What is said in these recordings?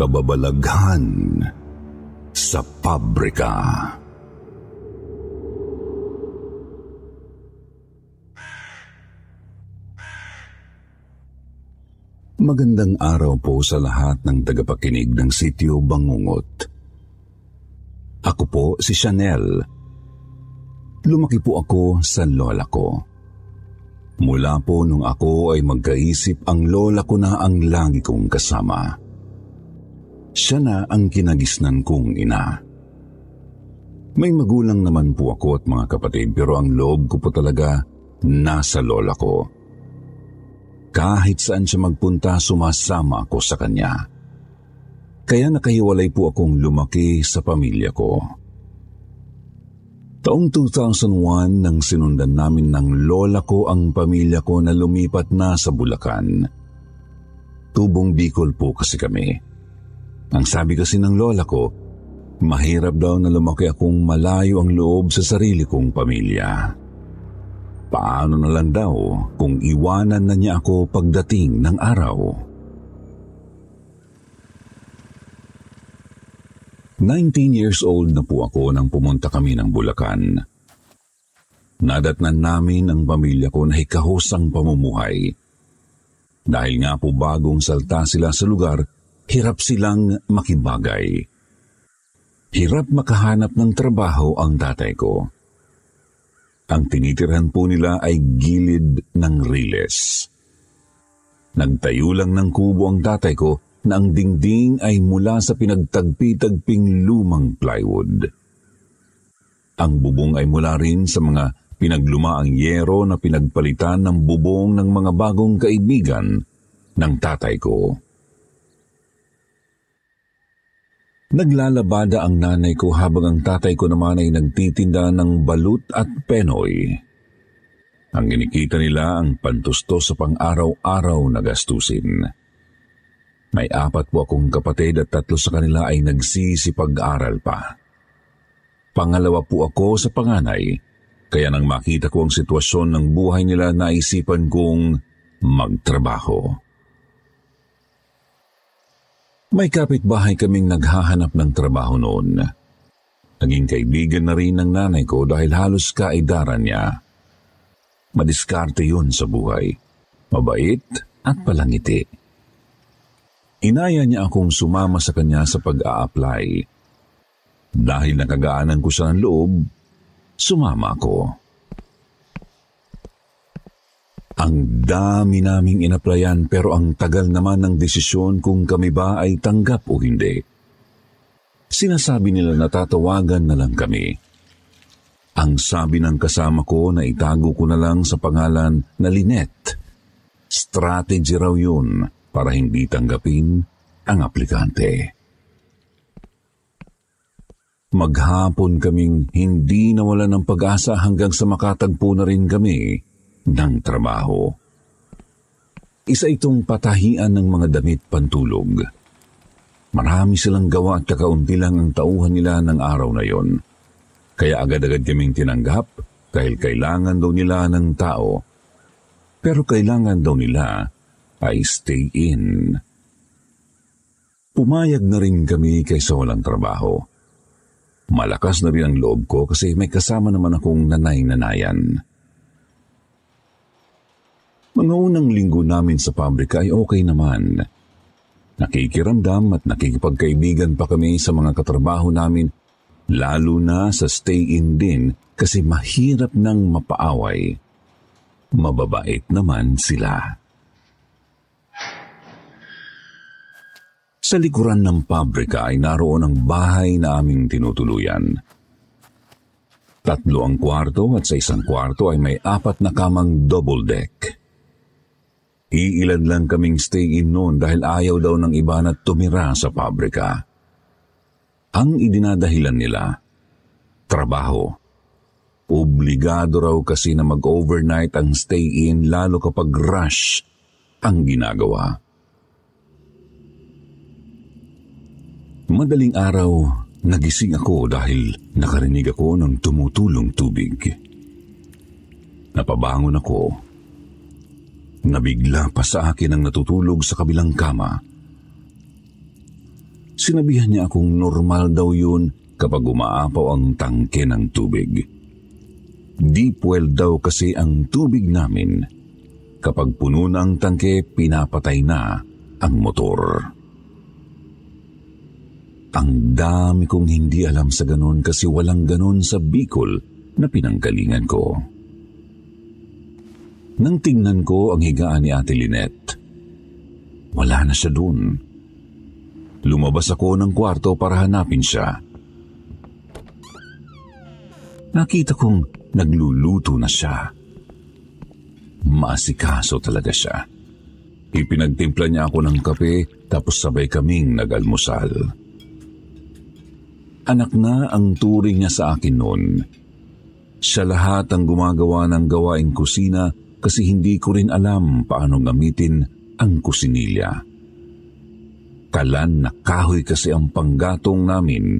Kababalaghan sa pabrika. Magandang araw po sa lahat ng tagapakinig ng sityo Bangungot. Ako po si Chanel. Lumaki po ako sa lola ko. Mula po nung ako ay magkaisip ang lola ko na ang lagi kong kasama. Siya na ang kinagisnan kong ina. May magulang naman po ako at mga kapatid pero ang loob ko po talaga nasa lola ko. Kahit saan siya magpunta, sumasama ako sa kanya. Kaya nakahiwalay po akong lumaki sa pamilya ko. Taong 2001 nang sinundan namin ng lola ko ang pamilya ko na lumipat na sa Bulacan. Tubong Bicol po kasi kami. Ang sabi kasi ng lola ko, mahirap daw na lumaki akong malayo ang loob sa sarili kong pamilya. Paano na lang daw kung iwanan na niya ako pagdating ng araw? 19 years old na po ako nang pumunta kami ng Bulacan. Nadatnan namin ang pamilya ko na hikahosang pamumuhay. Dahil nga po bagong salta sila sa lugar, hirap silang makibagay. Hirap makahanap ng trabaho ang tatay ko. Ang tinitirhan po nila ay gilid ng riles. Nagtayo lang ng kubo ang tatay ko na ang dingding ay mula sa pinagtagpi-tagping lumang plywood. Ang bubong ay mula rin sa mga pinaglumaang yero na pinagpalitan ng bubong ng mga bagong kaibigan ng tatay ko. Naglalabada ang nanay ko habang ang tatay ko naman ay nagtitinda ng balut at penoy. Ang ginikita nila ang pantusto sa pang-araw-araw na gastusin. May apat po akong kapatid at tatlo sa kanila ay nagsisipag-aral pa. Pangalawa po ako sa panganay, kaya nang makita ko ang sitwasyon ng buhay nila naisipan kong magtrabaho. May kapitbahay kaming naghahanap ng trabaho noon. Naging kaibigan na rin ng nanay ko dahil halos kaidaran niya. Madiskarte yun sa buhay. Mabait at palangiti. Inaya niya akong sumama sa kanya sa pag-a-apply. Dahil nakagaanan ko siya loob, sumama ako. Ang dami naming inaplayan pero ang tagal naman ng desisyon kung kami ba ay tanggap o hindi. Sinasabi nila na tatawagan na lang kami. Ang sabi ng kasama ko na itago ko na lang sa pangalan na Lynette. Strategy raw yun para hindi tanggapin ang aplikante. Maghapon kaming hindi nawala ng pag-asa hanggang sa makatagpo na rin kami ng trabaho. Isa itong patahian ng mga damit pantulog. Marami silang gawa at kakaunti lang ang tauhan nila ng araw na yon. Kaya agad-agad kaming tinanggap dahil kailangan daw nila ng tao. Pero kailangan daw nila ay stay in. Pumayag na rin kami kaysa walang trabaho. Malakas na rin ang loob ko kasi may kasama naman akong nanay-nanayan. Mga unang linggo namin sa pabrika ay okay naman. Nakikiramdam at nakikipagkaibigan pa kami sa mga katrabaho namin, lalo na sa stay-in din kasi mahirap nang mapaaway. Mababait naman sila. Sa likuran ng pabrika ay naroon ang bahay na aming tinutuluyan. Tatlo ang kwarto at sa isang kwarto ay may apat na kamang double deck. Iilan lang kaming stay-in noon dahil ayaw daw ng iba na tumira sa pabrika. Ang idinadahilan nila, trabaho. Obligado raw kasi na mag-overnight ang stay-in lalo kapag rush ang ginagawa. Madaling araw, nagising ako dahil nakarinig ako ng tumutulong tubig. Napabangon ako. Nabigla pa sa akin ang natutulog sa kabilang kama. Sinabihan niya akong normal daw yun kapag umaapaw ang tangke ng tubig. Deep well daw kasi ang tubig namin. Kapag puno na ang tangke, pinapatay na ang motor. Ang dami kong hindi alam sa ganun kasi walang ganun sa Bicol na pinanggalingan ko. Nang tingnan ko ang higaan ni Ate Lynette, wala na siya doon. Lumabas ako ng kwarto para hanapin siya. Nakita kong nagluluto na siya. Maasikaso talaga siya. Ipinagtimpla niya ako ng kape tapos sabay kaming nag-almusal. Anak na ang turing niya sa akin noon. Siya lahat ang gumagawa ng gawaing kusina kasi hindi ko rin alam paano gamitin ang kusinilya. Kalan na kahoy kasi ang panggatong namin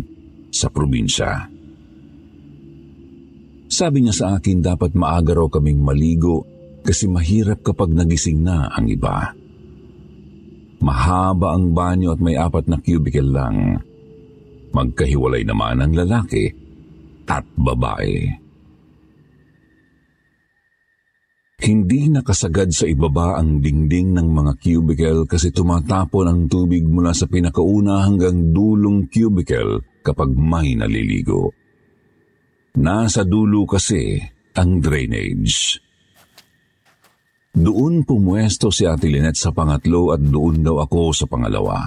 sa probinsya. Sabi niya sa akin dapat maaga raw kaming maligo kasi mahirap kapag nagising na ang iba. Mahaba ang banyo at may apat na cubicle lang. Magkahiwalay naman ang lalaki at babae. Hindi nakasagad sa ibaba ang dingding ng mga cubicle kasi tumatapon ang tubig mula sa pinakauna hanggang dulong cubicle kapag may naliligo. Nasa dulo kasi ang drainage. Doon pumwesto si Ate Lynette sa pangatlo at doon daw ako sa pangalawa.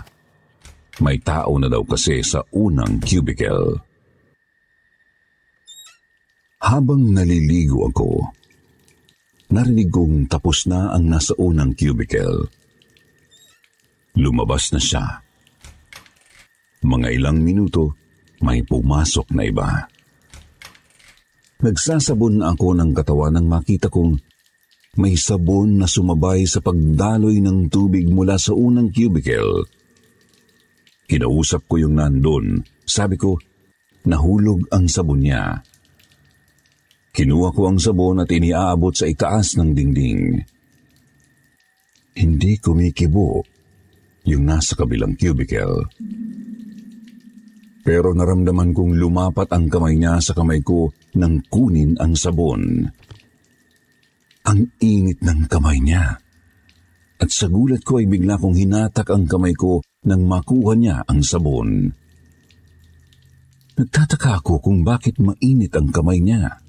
May tao na daw kasi sa unang cubicle. Habang naliligo ako, narinig kong tapos na ang nasa unang cubicle. Lumabas na siya. Mga ilang minuto, may pumasok na iba. Nagsasabon na ako ng katawan nang makita kong may sabon na sumabay sa pagdaloy ng tubig mula sa unang cubicle Kinausap ko yung nandun. Sabi ko, nahulog ang sabon niya. Kinuha ko ang sabon at iniaabot sa itaas ng dingding. Hindi kumikibo yung nasa kabilang cubicle. Pero naramdaman kong lumapat ang kamay niya sa kamay ko nang kunin ang sabon. Ang init ng kamay niya. At sa gulat ko ay bigla kong hinatak ang kamay ko nang makuha niya ang sabon. Nagtataka ako kung bakit mainit ang kamay niya.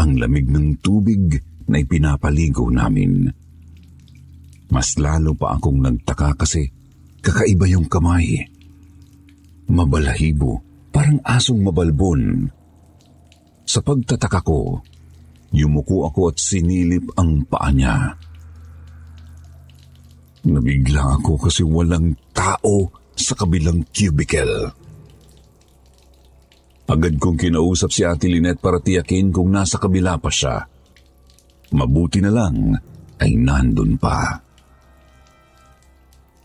Ang lamig ng tubig na ipinapaligo namin. Mas lalo pa akong nagtaka kasi kakaiba yung kamay. Mabalahibo, parang asong mabalbon. Sa pagtataka ko, yumuko ako at sinilip ang paa niya. Nabigla ako kasi walang tao sa kabilang cubicle. Agad kong kinausap si Ate Lynette para tiyakin kung nasa kabila pa siya. Mabuti na lang ay nandun pa.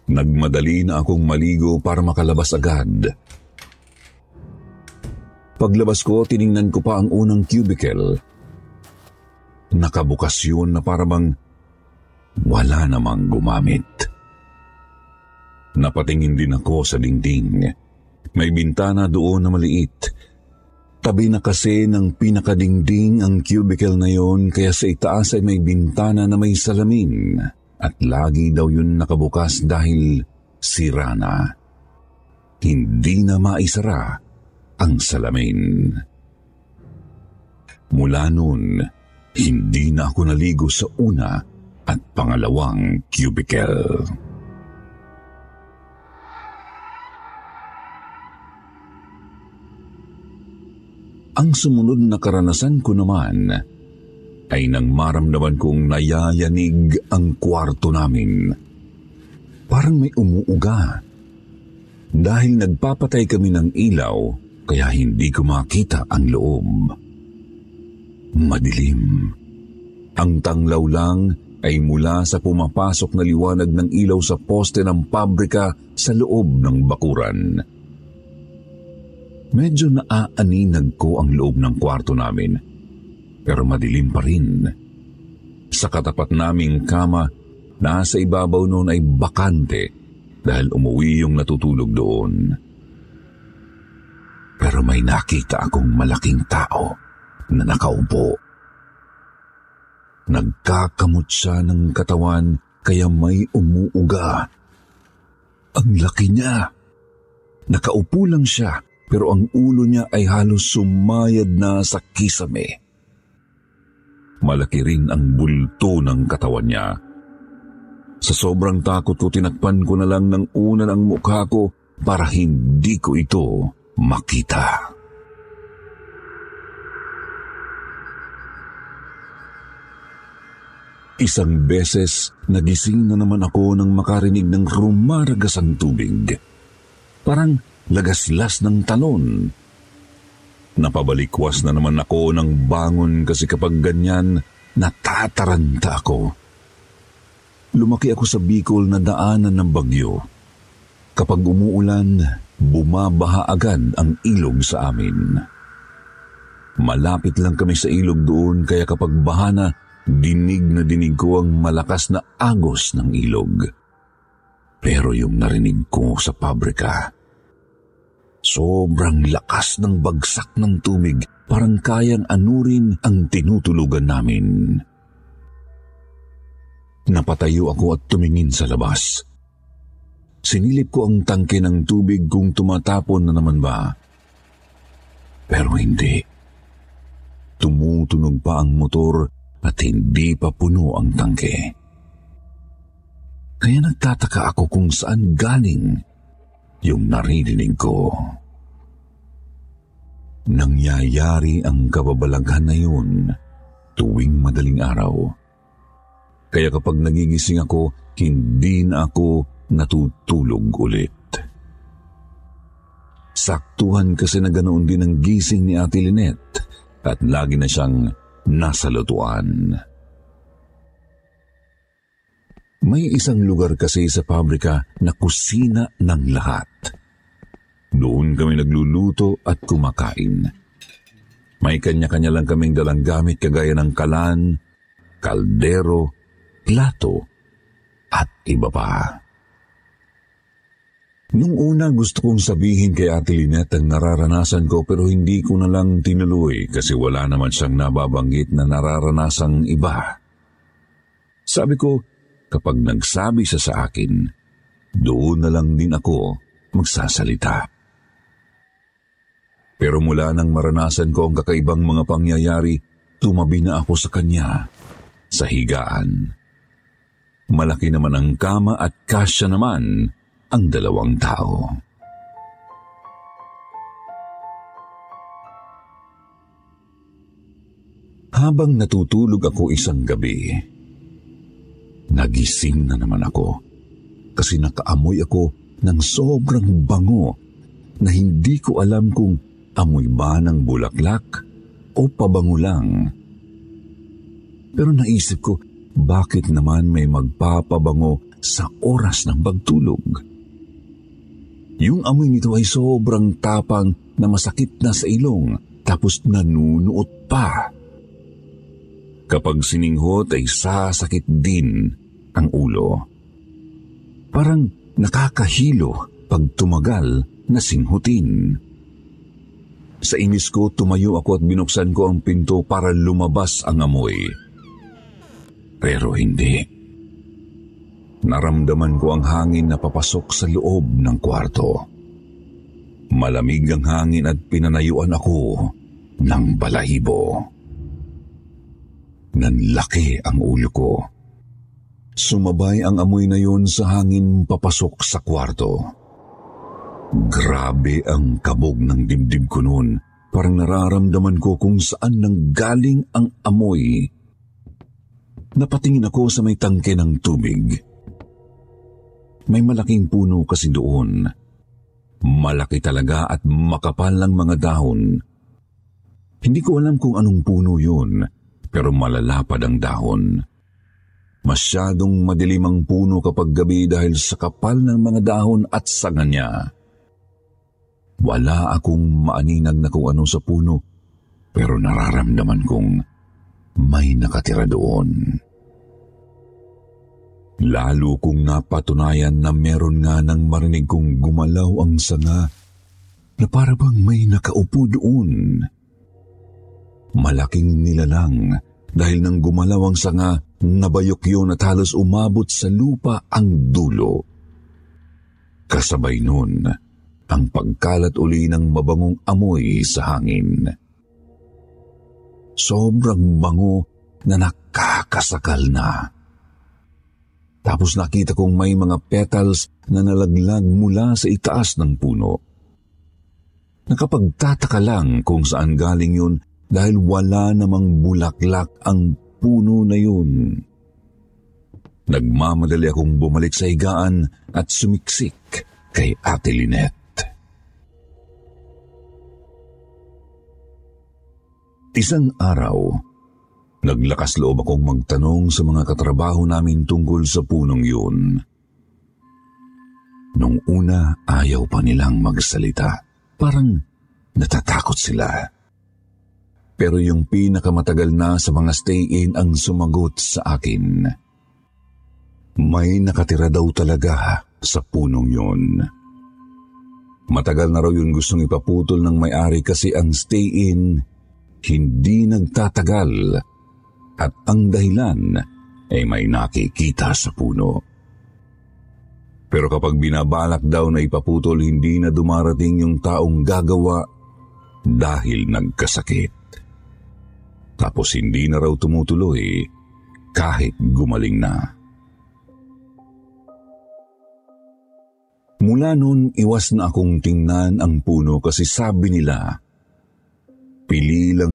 Nagmadali na akong maligo para makalabas agad. Paglabas ko, tiningnan ko pa ang unang cubicle. Nakabukas yun na parabang wala namang gumamit. Napatingin din ako sa dingding. May bintana doon na maliit. Tabi na kasi ng pinakadingding ang cubicle na yon kaya sa itaas ay may bintana na may salamin at lagi daw yun nakabukas dahil sira na. Hindi na maisara ang salamin. Mula noon, hindi na ako naligo sa una at pangalawang cubicle. Ang sumunod na karanasan ko naman ay nang maramdaman kong nayayanig ang kwarto namin. Parang may umuuga. Dahil nagpapatay kami ng ilaw, kaya hindi ko makita ang loob. Madilim. Ang tanglaw lang ay mula sa pumapasok na liwanag ng ilaw sa poste ng pabrika sa loob ng bakuran. Medyo naaaninag ko ang loob ng kwarto namin, pero madilim pa rin. Sa katapat naming kama, nasa ibabaw noon ay bakante dahil umuwi yung natutulog doon. Pero may nakita akong malaking tao na nakaupo Nagkakamot siya ng katawan kaya may umuuga. Ang laki niya. Nakaupo lang siya pero ang ulo niya ay halos sumayad na sa kisame. Malaki rin ang bulto ng katawan niya. Sa sobrang takot ko, tinakpan ko na lang ng una ng mukha ko para hindi ko ito makita. Isang beses, nagising na naman ako nang makarinig ng rumaragas ang tubig. Parang lagaslas ng talon. Napabalikwas na naman ako ng bangon kasi kapag ganyan, natataranta ako. Lumaki ako sa Bicol na daanan ng bagyo. Kapag umuulan, bumabaha agad ang ilog sa amin. Malapit lang kami sa ilog doon kaya kapag bahana, Dinig na dinig ko ang malakas na agos ng ilog. Pero yung narinig ko sa pabrika, sobrang lakas ng bagsak ng tumig, parang kayang anurin ang tinutulugan namin. Napatayo ako at tumingin sa labas. Sinilip ko ang tangke ng tubig kung tumatapon na naman ba. Pero hindi. Tumutunog pa ang motor at hindi pa puno ang tangke. Kaya nagtataka ako kung saan galing yung naririnig ko. Nangyayari ang kababalaghan na yun tuwing madaling araw. Kaya kapag nagigising ako, hindi na ako natutulog ulit. Saktuhan kasi na ganoon din ang gising ni Ate Lynette at lagi na siyang nasa lutuan. May isang lugar kasi sa pabrika na kusina ng lahat. Doon kami nagluluto at kumakain. May kanya-kanya lang kaming dalang gamit kagaya ng kalan, kaldero, plato, at iba pa. Nung una gusto kong sabihin kay Ate Lynette ang nararanasan ko pero hindi ko na lang tinuloy kasi wala naman siyang nababanggit na nararanasang iba. Sabi ko, kapag nagsabi siya sa akin, doon na lang din ako magsasalita. Pero mula nang maranasan ko ang kakaibang mga pangyayari, tumabi na ako sa kanya sa higaan. Malaki naman ang kama at kasya naman ang dalawang tao. Habang natutulog ako isang gabi, nagising na naman ako kasi nakaamoy ako ng sobrang bango na hindi ko alam kung amoy ba ng bulaklak o pabango lang. Pero naisip ko, bakit naman may magpapabango sa oras ng pagtulog? Yung amoy nito ay sobrang tapang na masakit na sa ilong tapos nanunuot pa. Kapag sininghot ay sasakit din ang ulo. Parang nakakahilo pag tumagal na singhutin. Sa inis ko, tumayo ako at binuksan ko ang pinto para lumabas ang amoy. Pero hindi. Naramdaman ko ang hangin na papasok sa loob ng kwarto. Malamig ang hangin at pinanayuan ako ng balahibo. Nanlaki ang ulo ko. Sumabay ang amoy na yun sa hangin papasok sa kwarto. Grabe ang kabog ng dibdib ko noon parang nararamdaman ko kung saan nang galing ang amoy. Napatingin ako sa may tangke ng tubig. May malaking puno kasi doon. Malaki talaga at makapal ang mga dahon. Hindi ko alam kung anong puno yun, pero malalapad ang dahon. Masyadong madilim ang puno kapag gabi dahil sa kapal ng mga dahon at sanga niya. Wala akong maaninag na kung ano sa puno, pero nararamdaman kong may nakatira doon. Lalo kong napatunayan na meron nga nang marinig kong gumalaw ang sanga na para bang may nakaupo doon. Malaking nilalang dahil nang gumalaw ang sanga, nabayok yun at halos umabot sa lupa ang dulo. Kasabay nun, ang pagkalat uli ng mabangong amoy sa hangin. Sobrang bango na nakakasakal na. Tapos nakita kong may mga petals na nalaglag mula sa itaas ng puno. Nakapagtataka lang kung saan galing yun dahil wala namang bulaklak ang puno na yun. Nagmamadali akong bumalik sa higaan at sumiksik kay Ate Lynette. Isang araw, naglakas loob akong magtanong sa mga katrabaho namin tungkol sa punong yun. Nung una, ayaw pa nilang magsalita. Parang natatakot sila. Pero yung pinakamatagal na sa mga stay-in ang sumagot sa akin. May nakatira daw talaga sa punong yun. Matagal na raw yung gustong ipaputol ng may-ari kasi ang stay-in hindi nagtatagal at ang dahilan ay may nakikita sa puno. Pero kapag binabalak daw na ipaputol, hindi na dumarating yung taong gagawa dahil nagkasakit. Tapos hindi na raw tumutuloy kahit gumaling na. Mula noon, iwas na akong tingnan ang puno kasi sabi nila, pili lang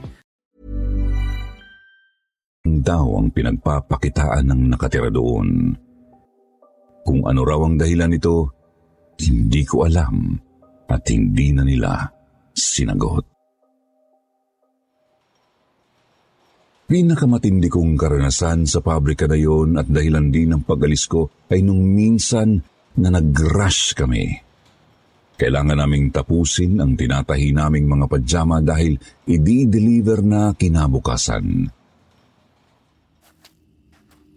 daw ang pinagpapakitaan ng nakatira doon. Kung ano raw ang dahilan nito, hindi ko alam at hindi na nila sinagot. Pinakamatindi kong karanasan sa pabrika na yon at dahilan din ng pag-alis ko ay nung minsan na nag-rush kami. Kailangan naming tapusin ang tinatahi naming mga pajama dahil i-deliver na kinabukasan.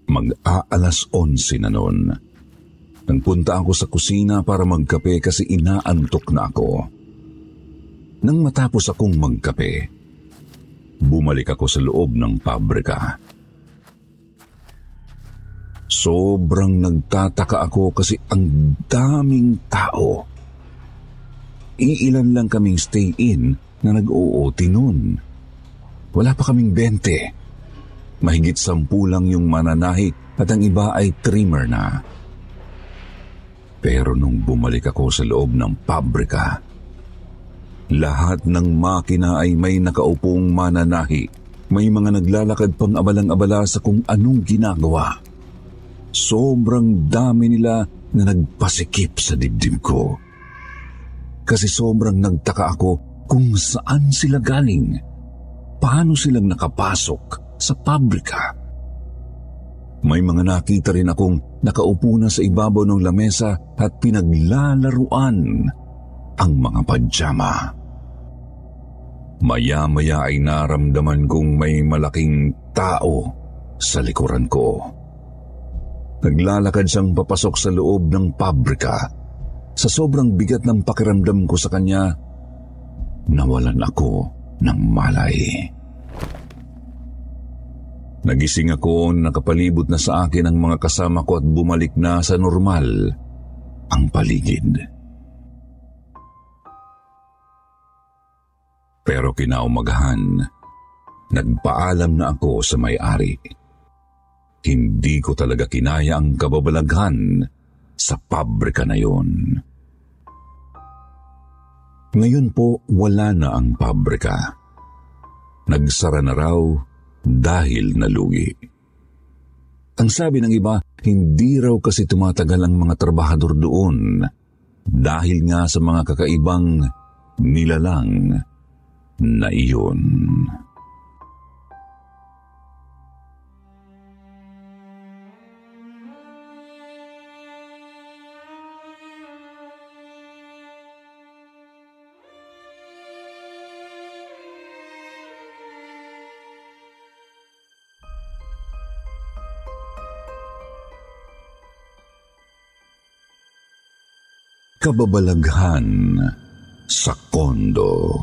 Mag-aalas 11 na noon. Nagpunta ako sa kusina para magkape kasi inaantok na ako. Nang matapos akong magkape, bumalik ako sa loob ng pabrika. Sobrang nagtataka ako kasi ang daming tao. Iilan lang kaming stay-in na nag-OOT noon. Wala pa kaming 20. Mahigit sampu lang yung mananahi at ang iba ay trimmer na. Pero nung bumalik ako sa loob ng pabrika, lahat ng makina ay may nakaupong mananahi. May mga naglalakad pang abalang-abala sa kung anong ginagawa. Sobrang dami nila na nagpasikip sa dibdib ko. kasi sobrang nagtaka ako kung saan sila galing. Paano silang nakapasok sa pabrika? May mga nakita rin akong nakaupo na sa ibabaw ng lamesa at pinaglalaruan ang mga pajama. Maya-maya ay naramdaman kong may malaking tao sa likuran ko. Naglalakad siyang papasok sa loob ng pabrika. Sa sobrang bigat ng pakiramdam ko sa kanya, nawalan ako ng malay. Nagising ako, nakapalibot na sa akin ang mga kasama ko at bumalik na sa normal ang paligid. Pero kinaumagahan, nagpaalam na ako sa may-ari. Hindi ko talaga kinaya ang kababalaghan sa pabrika na yon. Ngayon po, wala na ang pabrika. Nagsara na raw dahil nalugi. Ang sabi ng iba, hindi raw kasi tumatagal ang mga trabahador doon dahil nga sa mga kakaibang nilalang na iyon. Kababalaghan sa kondo.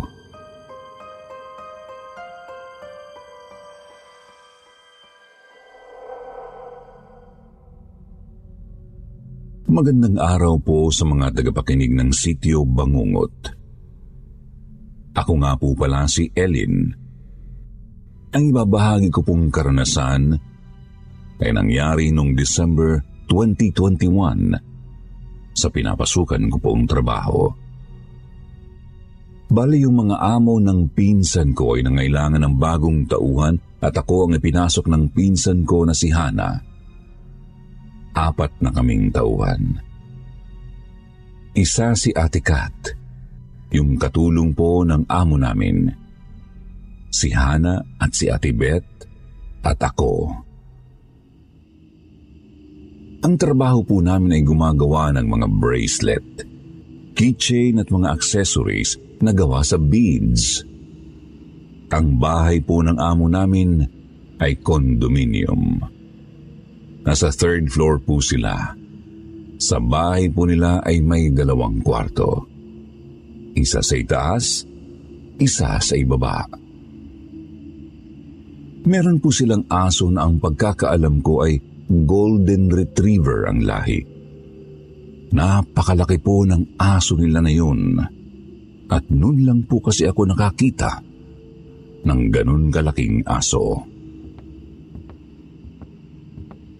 Magandang araw po sa mga tagapakinig ng Sityo Bangungot. Ako nga po pala si Ellen. Ang ibabahagi ko pong karanasan ay nangyari noong December 2021 sa pinapasukan ko pong trabaho. Bali yung mga amo ng pinsan ko ay nangailangan ng bagong tauhan at ako ang ipinasok ng pinsan ko na si Hana apat na kaming tauhan. Isa si Ate Kat, yung katulong po ng amo namin. Si Hana at si Ate Beth at ako. Ang trabaho po namin ay gumagawa ng mga bracelet, keychain at mga accessories na gawa sa beads. Ang bahay po ng amo namin ay condominium. Nasa third floor po sila. Sa bahay po nila ay may dalawang kwarto. Isa sa itaas, isa sa ibaba. Meron po silang aso na ang pagkakaalam ko ay golden retriever ang lahi. Napakalaki po ng aso nila na yun. At noon lang po kasi ako nakakita ng ganun kalaking aso.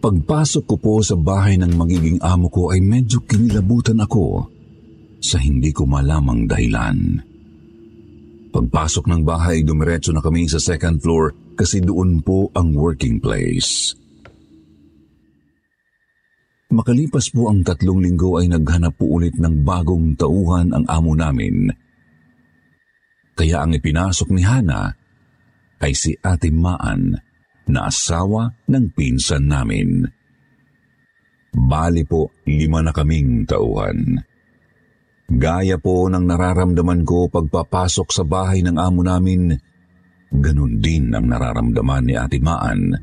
Pagpasok ko po sa bahay ng magiging amo ko ay medyo kinilabutan ako sa hindi ko malamang dahilan. Pagpasok ng bahay, dumiretso na kami sa second floor kasi doon po ang working place. Makalipas po ang tatlong linggo ay naghanap po ulit ng bagong tauhan ang amo namin. Kaya ang ipinasok ni Hana ay si Ate Maan na asawa ng pinsan namin. Bali po, lima na kaming tauhan. Gaya po ng nararamdaman ko pagpapasok sa bahay ng amo namin, ganun din ang nararamdaman ni Ate Maan.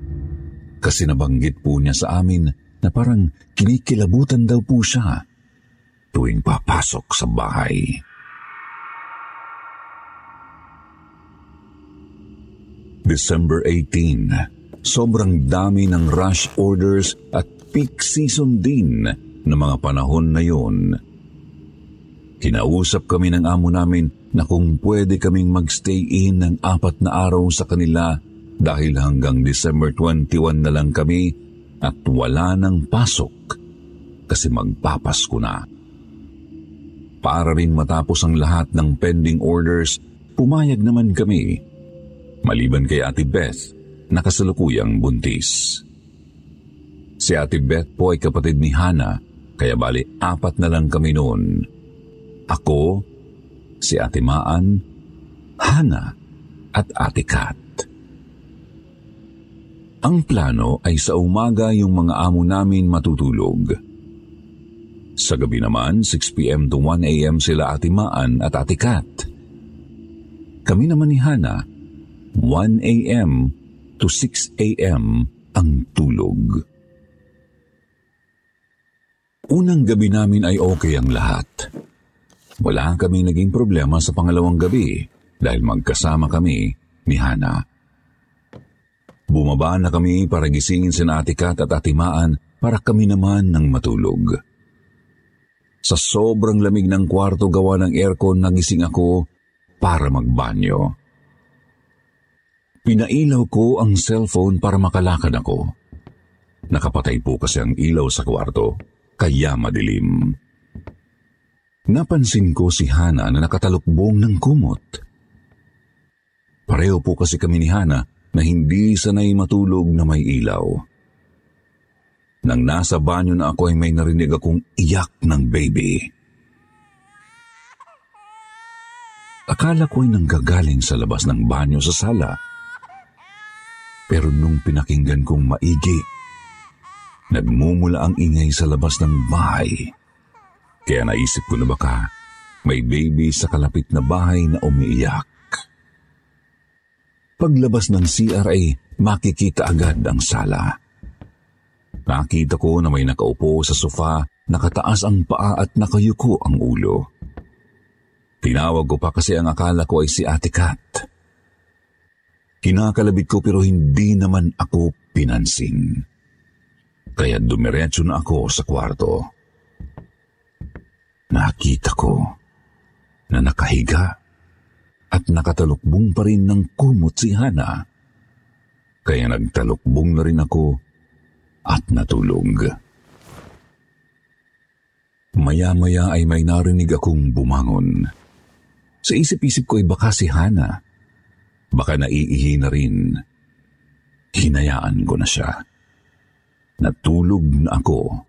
Kasi nabanggit po niya sa amin na parang kinikilabutan daw po siya tuwing papasok sa bahay. December 18, sobrang dami ng rush orders at peak season din na mga panahon na yon. Kinausap kami ng amo namin na kung pwede kaming magstay in ng apat na araw sa kanila dahil hanggang December 21 na lang kami at wala nang pasok kasi magpapasko na. Para rin matapos ang lahat ng pending orders, pumayag naman kami. Maliban kay Ate Beth na kasalukuyang buntis. Si Ate Beth po ay kapatid ni Hana, kaya bali apat na lang kami noon. Ako, si Ate Maan, Hana at Ate Kat. Ang plano ay sa umaga yung mga amo namin matutulog. Sa gabi naman, 6pm to 1am sila Ate Maan at Ate Kat. Kami naman ni Hana, 1am to 6am ang tulog. Unang gabi namin ay okay ang lahat. Wala kaming naging problema sa pangalawang gabi dahil magkasama kami ni Hana. Bumaba na kami para gisingin si Ate Kat at Atimaan para kami naman ng matulog. Sa sobrang lamig ng kwarto gawa ng aircon nagising ako para magbanyo. Pinailaw ko ang cellphone para makalakad ako. Nakapatay po kasi ang ilaw sa kwarto, kaya madilim. Napansin ko si Hana na nakatalukbong ng kumot. Pareho po kasi kami ni Hana na hindi sanay matulog na may ilaw. Nang nasa banyo na ako ay may narinig akong iyak ng baby. Akala ko ay nanggagaling sa labas ng banyo sa sala. Pero nung pinakinggan kong maigi, nagmumula ang ingay sa labas ng bahay. Kaya naisip ko na baka may baby sa kalapit na bahay na umiiyak. Paglabas ng CRA, makikita agad ang sala. Nakita ko na may nakaupo sa sofa, nakataas ang paa at nakayuko ang ulo. Tinawag ko pa kasi ang akala ko ay si Ate Kat. Kinakalabit ko pero hindi naman ako pinansin. Kaya dumiretso na ako sa kwarto. Nakita ko na nakahiga at nakatalukbong pa rin ng kumot si Hana. Kaya nagtalukbong na rin ako at natulog. Maya-maya ay may narinig akong bumangon. Sa isip-isip ko ay baka si Hana. Baka naiihi na rin. Hinayaan ko na siya. Natulog na ako.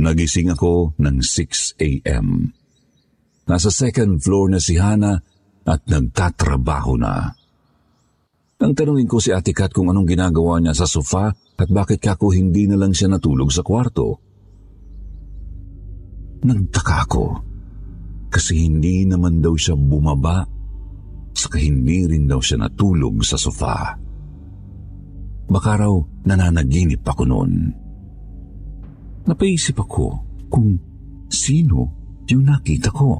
Nagising ako ng 6 a.m. Nasa second floor na si Hana at nagtatrabaho na. Nang tanungin ko si Ate Kat kung anong ginagawa niya sa sofa at bakit kako hindi na lang siya natulog sa kwarto. Nagtaka ako kasi hindi naman daw siya bumaba saka hindi rin daw siya natulog sa sofa. Baka raw nananaginip ako noon. Napaisip ako kung sino yung nakita ko.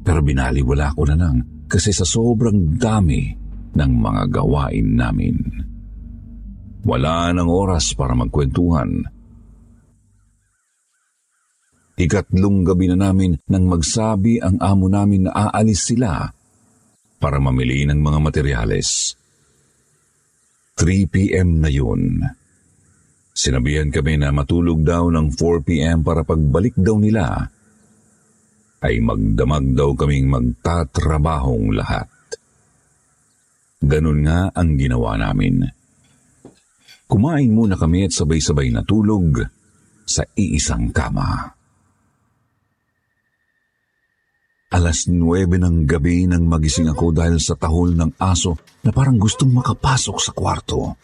Pero binaliwala ko na lang kasi sa sobrang dami ng mga gawain namin. Wala nang oras para magkwentuhan Ikatlong gabi na namin nang magsabi ang amo namin na aalis sila para mamili ng mga materyales. 3 p.m. na yun. Sinabihan kami na matulog daw ng 4 p.m. para pagbalik daw nila ay magdamag daw kaming magtatrabahong lahat. Ganun nga ang ginawa namin. Kumain muna kami at sabay-sabay natulog sa iisang kama. Alas 9 ng gabi nang magising ako dahil sa tahol ng aso na parang gustong makapasok sa kwarto.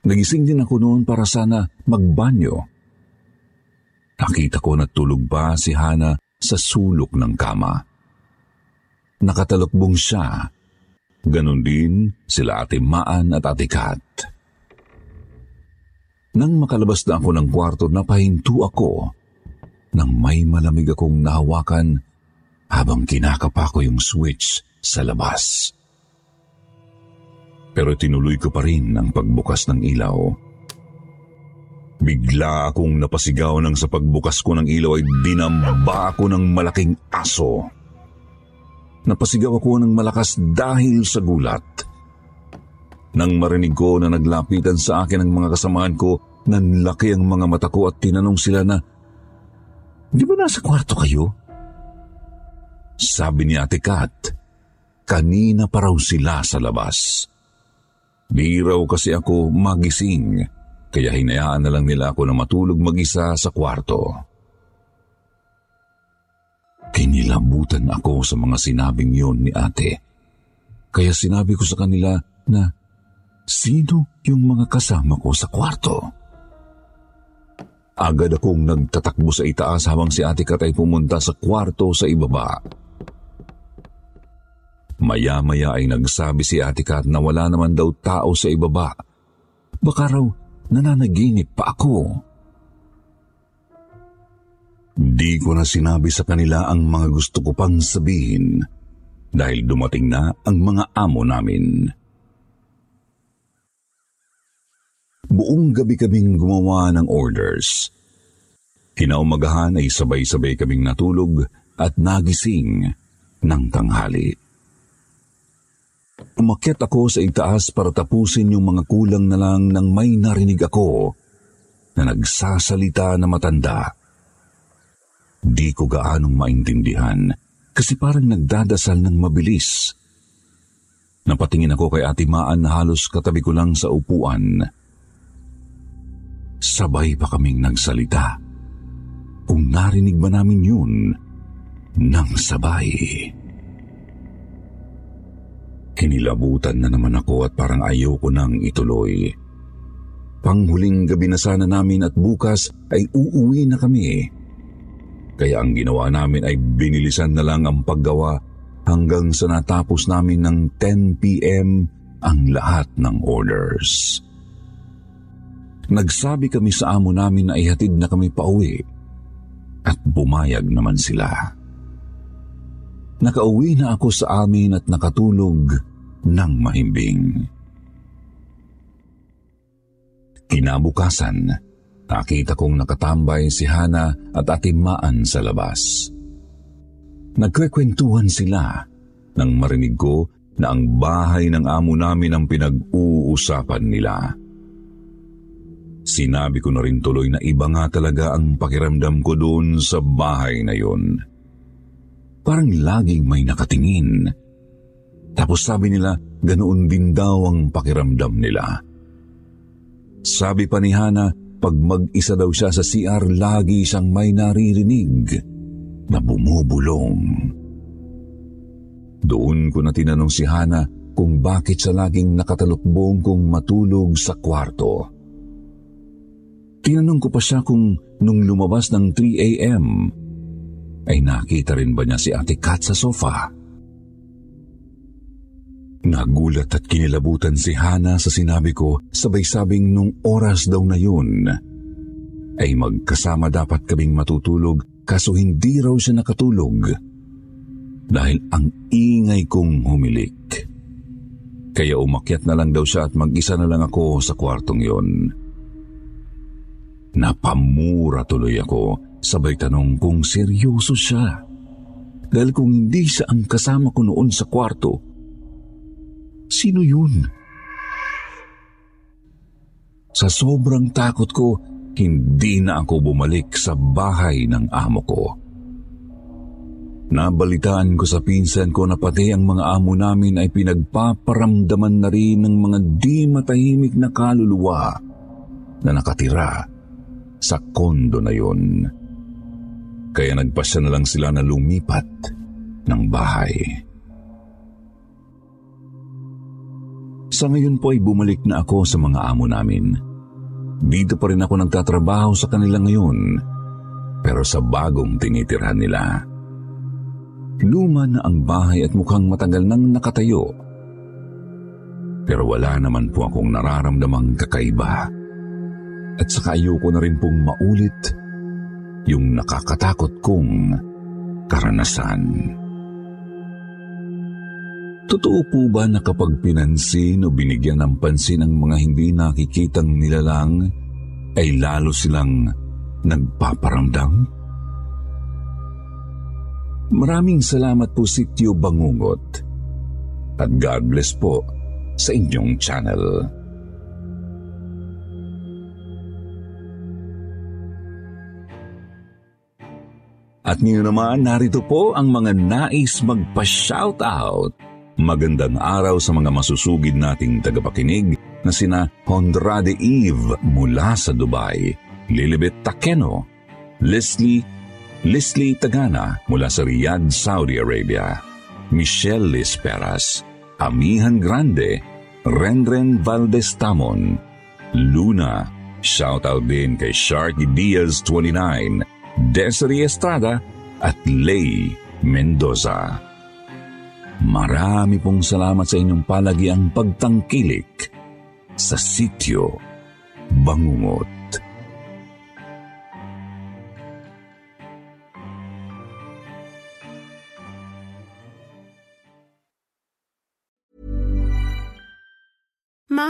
Nagising din ako noon para sana magbanyo. Nakita ko na tulog pa si Hana sa sulok ng kama. Nakatalokbong siya. Ganon din sila ate Maan at ate Kat. Nang makalabas na ako ng kwarto, napahinto ako nang may malamig akong nahawakan habang kinakapa ko yung switch sa labas. Pero tinuloy ko pa rin ang pagbukas ng ilaw. Bigla akong napasigaw nang sa pagbukas ko ng ilaw ay dinamba ako ng malaking aso. Napasigaw ako ng malakas dahil sa gulat. Nang marinig ko na naglapitan sa akin ang mga kasamahan ko, nanlaki ang mga mata ko at tinanong sila na Di ba nasa kwarto kayo? Sabi ni Ate Kat, kanina pa raw sila sa labas. Di raw kasi ako magising, kaya hinayaan na lang nila ako na matulog mag-isa sa kwarto. Kinilabutan ako sa mga sinabing yon ni ate. Kaya sinabi ko sa kanila na sino yung mga kasama ko sa kwarto. Agad akong nagtatakbo sa itaas habang si ate Kat ay pumunta sa kwarto sa ibaba. Maya-maya ay nagsabi si ate Kat na wala naman daw tao sa ibaba. Baka raw nananaginip pa ako. Di ko na sinabi sa kanila ang mga gusto ko pang sabihin dahil dumating na ang mga amo namin. Buong gabi kaming gumawa ng orders. Kinaumagahan ay sabay-sabay kaming natulog at nagising ng tanghali. Umakyat ako sa itaas para tapusin yung mga kulang na lang nang may narinig ako na nagsasalita na matanda. Di ko gaanong maintindihan kasi parang nagdadasal ng mabilis. Napatingin ako kay Ate Maan na halos katabi ko lang sa upuan. Sabay pa kaming nagsalita. Kung narinig ba namin yun nang sabay. Kinilabutan na naman ako at parang ayoko nang ituloy. Panghuling gabi na sana namin at bukas ay uuwi na kami. Kaya ang ginawa namin ay binilisan na lang ang paggawa hanggang sa natapos namin ng 10pm ang lahat ng orders. Nagsabi kami sa amo namin na ihatid na kami pauwi at bumayag naman sila. Nakauwi na ako sa amin at nakatulog ng mahimbing. Kinabukasan, Nakita kong nakatambay si Hana at atimaan sa labas. Nagkwekwentuhan sila nang marinig ko na ang bahay ng amo namin ang pinag-uusapan nila. Sinabi ko na rin tuloy na iba nga talaga ang pakiramdam ko doon sa bahay na yon. Parang laging may nakatingin. Tapos sabi nila ganoon din daw ang pakiramdam nila. Sabi pa ni Hana pag mag-isa daw siya sa CR, lagi siyang may naririnig na bumubulong. Doon ko na tinanong si Hana kung bakit siya laging nakatalukbong kung matulog sa kwarto. Tinanong ko pa siya kung nung lumabas ng 3 a.m. ay nakita rin ba niya si Ate Kat sa sofa. Nagulat at kinilabutan si Hana sa sinabi ko sabay-sabing nung oras daw na yun ay magkasama dapat kaming matutulog kaso hindi raw siya nakatulog dahil ang ingay kong humilik. Kaya umakyat na lang daw siya at mag-isa na lang ako sa kwartong yon. Napamura tuloy ako sabay tanong kung seryoso siya. Dahil kung hindi siya ang kasama ko noon sa kwarto, Sino yun? Sa sobrang takot ko, hindi na ako bumalik sa bahay ng amo ko. Nabalitaan ko sa pinsan ko na pati ang mga amo namin ay pinagpaparamdaman na rin ng mga di matahimik na kaluluwa na nakatira sa kondo na yon. Kaya nagpasya na lang sila na lumipat ng bahay. Sa ngayon po ay bumalik na ako sa mga amo namin. Dito pa rin ako nagtatrabaho sa kanila ngayon, pero sa bagong tinitirhan nila. Luma na ang bahay at mukhang matagal nang nakatayo. Pero wala naman po akong nararamdamang kakaiba. At saka ayoko na rin pong maulit yung nakakatakot kong karanasan. Totoo po ba na kapag pinansin o binigyan ng pansin ang mga hindi nakikitang nilalang, ay lalo silang nagpaparamdam? Maraming salamat po si Tio Bangungot at God bless po sa inyong channel. At ngayon naman, narito po ang mga nais magpa-shoutout Magandang araw sa mga masusugid nating tagapakinig na sina Hondrade Eve mula sa Dubai, Lilibet Takeno, Leslie Leslie Tagana mula sa Riyadh, Saudi Arabia, Michelle Lisperas, Amihan Grande, Renren Valdez Tamon, Luna, shoutout din kay Sharky Diaz 29, Desiree Estrada at Lay Mendoza. Marami pong salamat sa inyong palagiang pagtangkilik sa sityo Bangungot.